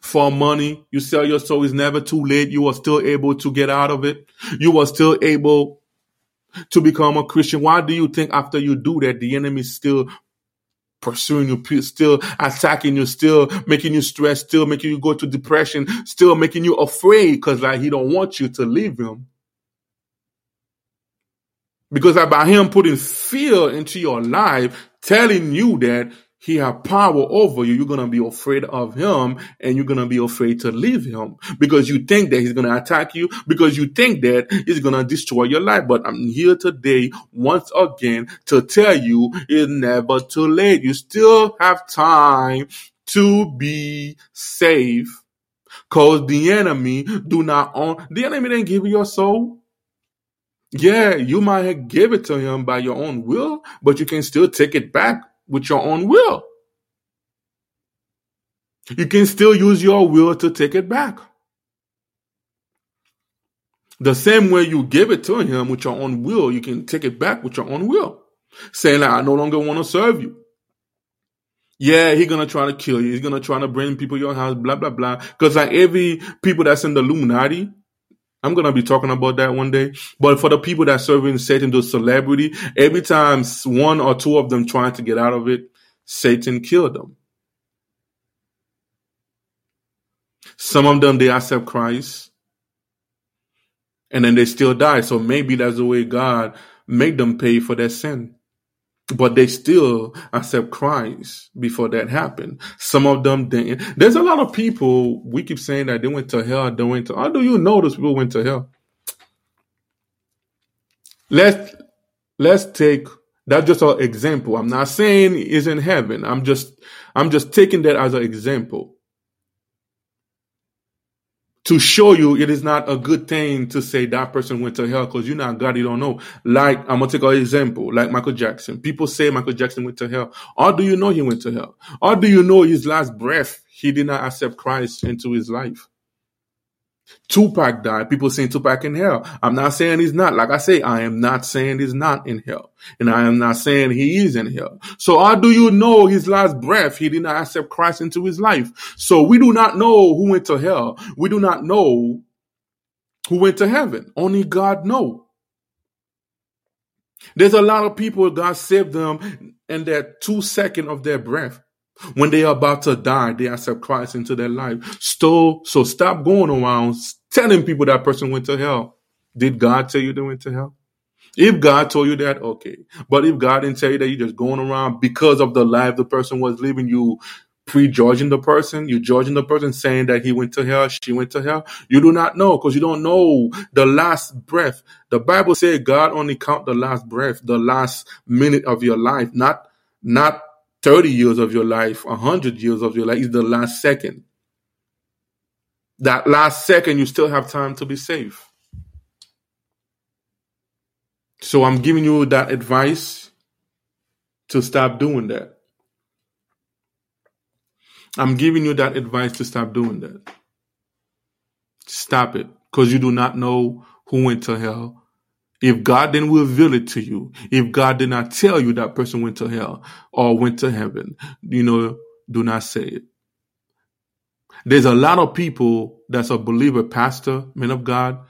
for money, you sell your soul, it's never too late. You are still able to get out of it. You are still able to become a Christian. Why do you think after you do that, the enemy is still pursuing you, still attacking you, still making you stress, still making you go to depression, still making you afraid because like he don't want you to leave him. Because by him putting fear into your life, telling you that he have power over you, you're going to be afraid of him and you're going to be afraid to leave him because you think that he's going to attack you, because you think that he's going to destroy your life. But I'm here today once again to tell you it's never too late. You still have time to be safe because the enemy do not own, the enemy didn't give you your soul. Yeah, you might have give it to him by your own will, but you can still take it back with your own will. You can still use your will to take it back. The same way you give it to him with your own will, you can take it back with your own will. Saying that I no longer want to serve you. Yeah, he's gonna try to kill you. He's gonna try to bring people your house, blah blah blah. Because like every people that's in the Illuminati, I'm gonna be talking about that one day. But for the people that serving Satan, those celebrity, every time one or two of them trying to get out of it, Satan killed them. Some of them they accept Christ, and then they still die. So maybe that's the way God made them pay for their sin but they still accept Christ before that happened. Some of them didn't. There's a lot of people, we keep saying that they went to hell, they went to, how do you know those people went to hell? Let's, let's take, that's just an example. I'm not saying is in heaven. I'm just, I'm just taking that as an example to show you it is not a good thing to say that person went to hell because you're not God, you don't know. Like, I'm gonna take an example, like Michael Jackson. People say Michael Jackson went to hell. Or do you know he went to hell? Or do you know his last breath, he did not accept Christ into his life? Tupac died. People saying Tupac in hell. I'm not saying he's not. Like I say, I am not saying he's not in hell. And I am not saying he is in hell. So how do you know his last breath? He did not accept Christ into his life. So we do not know who went to hell. We do not know who went to heaven. Only God know. There's a lot of people God saved them in that two second of their breath. When they are about to die, they accept Christ into their life. So, so stop going around telling people that person went to hell. Did God tell you they went to hell? If God told you that, okay. But if God didn't tell you that, you're just going around because of the life the person was living, you prejudging the person, you judging the person, saying that he went to hell, she went to hell. You do not know because you don't know the last breath. The Bible says God only count the last breath, the last minute of your life, not not 30 years of your life, 100 years of your life is the last second. That last second, you still have time to be safe. So I'm giving you that advice to stop doing that. I'm giving you that advice to stop doing that. Stop it because you do not know who went to hell if God didn't reveal it to you, if God did not tell you that person went to hell or went to heaven, you know, do not say it. There's a lot of people that's a believer, pastor, men of God.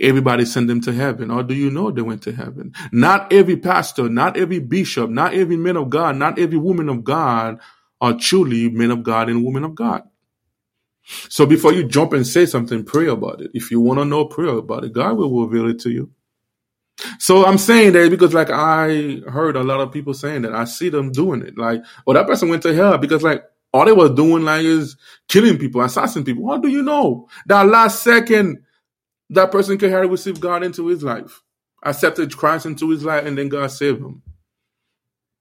Everybody send them to heaven. Or do you know they went to heaven? Not every pastor, not every bishop, not every man of God, not every woman of God are truly men of God and women of God. So before you jump and say something, pray about it. If you want to know, pray about it. God will reveal it to you. So I'm saying that because like I heard a lot of people saying that I see them doing it. Like, oh, that person went to hell because like all they were doing like is killing people, assassinating people. How do you know that last second that person could have received God into his life, accepted Christ into his life, and then God saved him?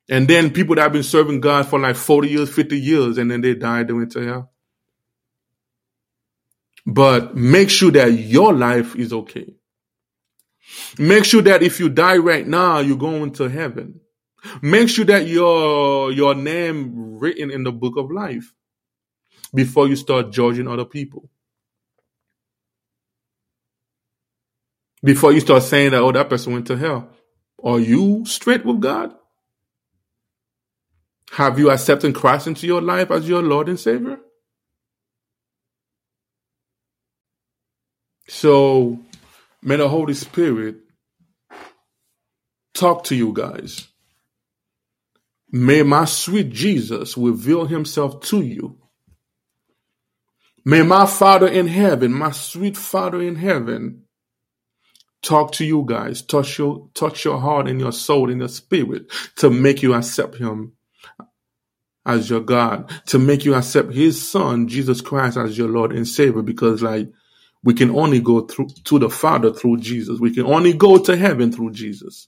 And then people that have been serving God for like 40 years, 50 years, and then they died, they went to hell. But make sure that your life is okay. Make sure that if you die right now, you're going to heaven. Make sure that your your name written in the book of life before you start judging other people. Before you start saying that, oh, that person went to hell. Are you straight with God? Have you accepted Christ into your life as your Lord and Savior? So May the Holy Spirit talk to you guys. May my sweet Jesus reveal himself to you. May my Father in heaven, my sweet Father in heaven, talk to you guys, touch your, touch your heart and your soul and your spirit to make you accept him as your God, to make you accept his son, Jesus Christ, as your Lord and Savior, because like we can only go through to the Father through Jesus. We can only go to heaven through Jesus.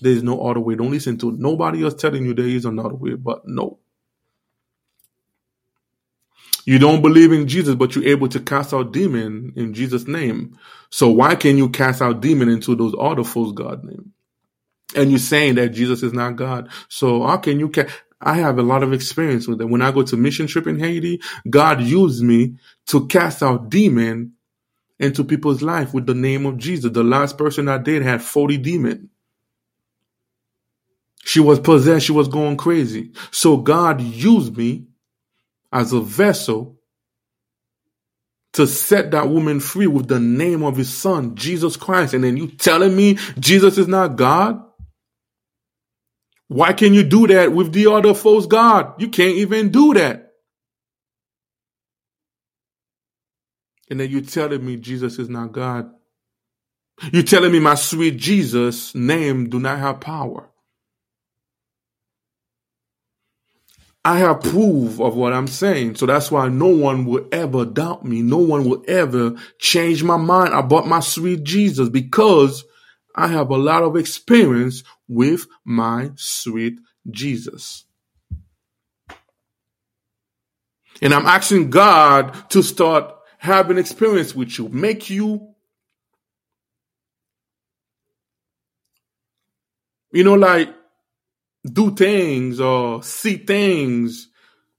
There is no other way. Don't listen to nobody else telling you there is another way, but no. You don't believe in Jesus, but you're able to cast out demon in Jesus' name. So why can you cast out demon into those other false God name? And you're saying that Jesus is not God. So how can you ca- I have a lot of experience with it. When I go to mission trip in Haiti, God used me to cast out demon into people's life with the name of Jesus. The last person I did had 40 demons. She was possessed. She was going crazy. So God used me as a vessel to set that woman free with the name of his son, Jesus Christ. And then you telling me Jesus is not God? Why can you do that with the other false God? You can't even do that. And then you telling me Jesus is not God. You telling me my sweet Jesus name do not have power. I have proof of what I'm saying. So that's why no one will ever doubt me. No one will ever change my mind about my sweet Jesus because I have a lot of experience with my sweet Jesus. And I'm asking God to start having experience with you, make you, you know, like do things or see things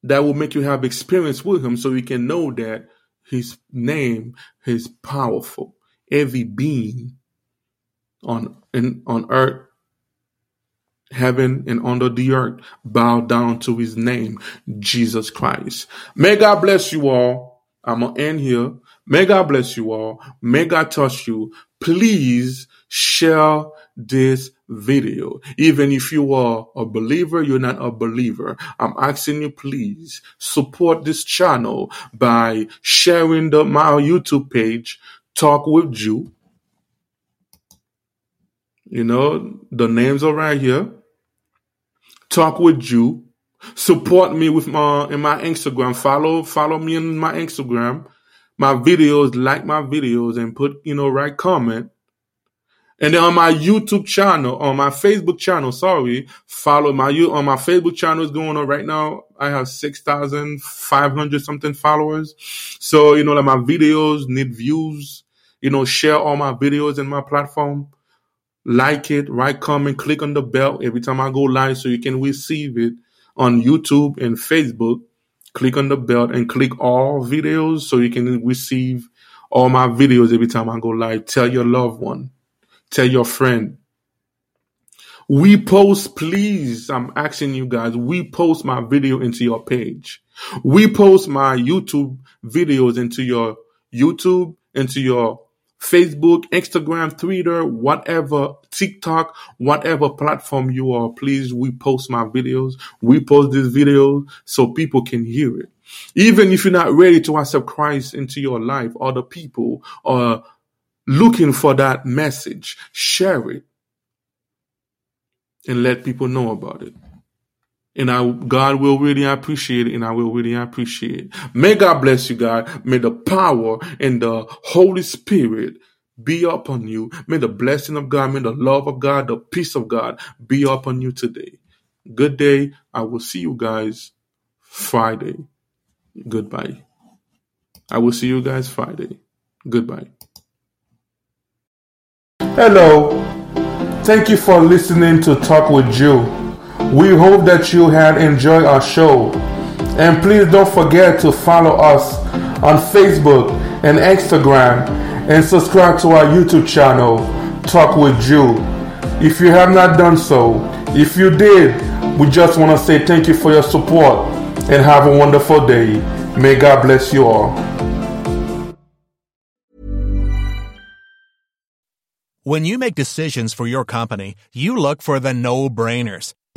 that will make you have experience with him so you can know that his name is powerful. Every being on in, on earth, heaven, and under the earth bow down to his name, Jesus Christ. May God bless you all. I'm gonna end here. May God bless you all. May God touch you. Please share this video. Even if you are a believer, you're not a believer. I'm asking you, please support this channel by sharing the, my YouTube page, Talk with Jew. You know, the names are right here. Talk with Jew. Support me with my in my Instagram. Follow follow me in my Instagram. My videos, like my videos, and put you know right comment. And then on my YouTube channel, on my Facebook channel, sorry, follow my you on my Facebook channel is going on right now. I have six thousand five hundred something followers. So you know like my videos need views. You know, share all my videos in my platform like it, write comment, click on the bell every time I go live so you can receive it on YouTube and Facebook. Click on the bell and click all videos so you can receive all my videos every time I go live. Tell your loved one, tell your friend. We post, please. I'm asking you guys, we post my video into your page. We post my YouTube videos into your YouTube, into your Facebook, Instagram, Twitter, whatever, TikTok, whatever platform you are, please, we post my videos. We post these videos so people can hear it. Even if you're not ready to accept Christ into your life, other people are looking for that message. Share it and let people know about it. And I, God will really appreciate it and I will really appreciate it. May God bless you, God. May the power and the Holy Spirit be upon you. May the blessing of God, may the love of God, the peace of God be upon you today. Good day. I will see you guys Friday. Goodbye. I will see you guys Friday. Goodbye. Hello. Thank you for listening to Talk with Jew. We hope that you had enjoyed our show. And please don't forget to follow us on Facebook and Instagram and subscribe to our YouTube channel, Talk with Jew. If you have not done so, if you did, we just want to say thank you for your support and have a wonderful day. May God bless you all. When you make decisions for your company, you look for the no brainers.